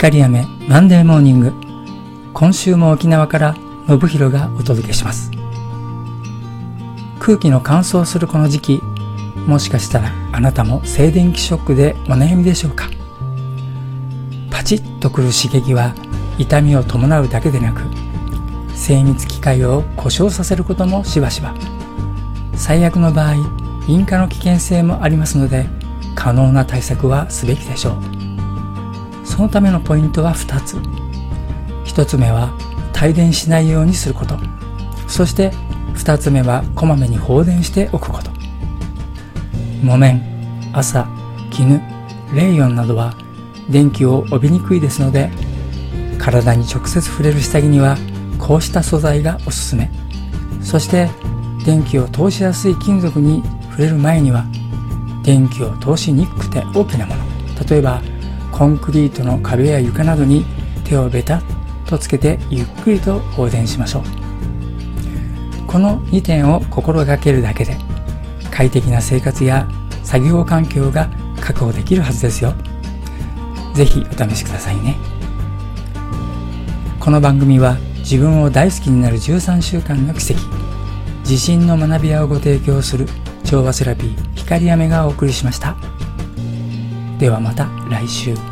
光雨マンデーモーニング今週も沖縄から信弘がお届けします。空気の乾燥するこの時期もしかしたらあなたも静電気ショックでお悩みでしょうか？パチッとくる刺激は痛みを伴うだけでなく精密機械を故障させることもしばしば。最悪の場合引火の危険性もありますので可能な対策はすべきでしょう。そのためのポイントは2つ。1つ目は帯電しないようにすること。そして2つ目はこまめに放電しておくこと。木綿朝絹レイヨンなどは電気を帯びにくいですので体に直接触れる下着にはこうした素材がおすすめ。そして電気を通しやすい金属に触れる前には電気を通しにくくて大きなもの。例えばコンクリートの壁や床などに手をベタッとつけてゆっくりと放電しましょう。この2点を心がけるだけで快適な生活や作業環境が確保できるはずですよ。ぜひお試しくださいね。この番組は自分を大好きになる13週間の奇跡。自信の学び屋をご提供する調和セラピー光雨がお送りしました。ではまた来週。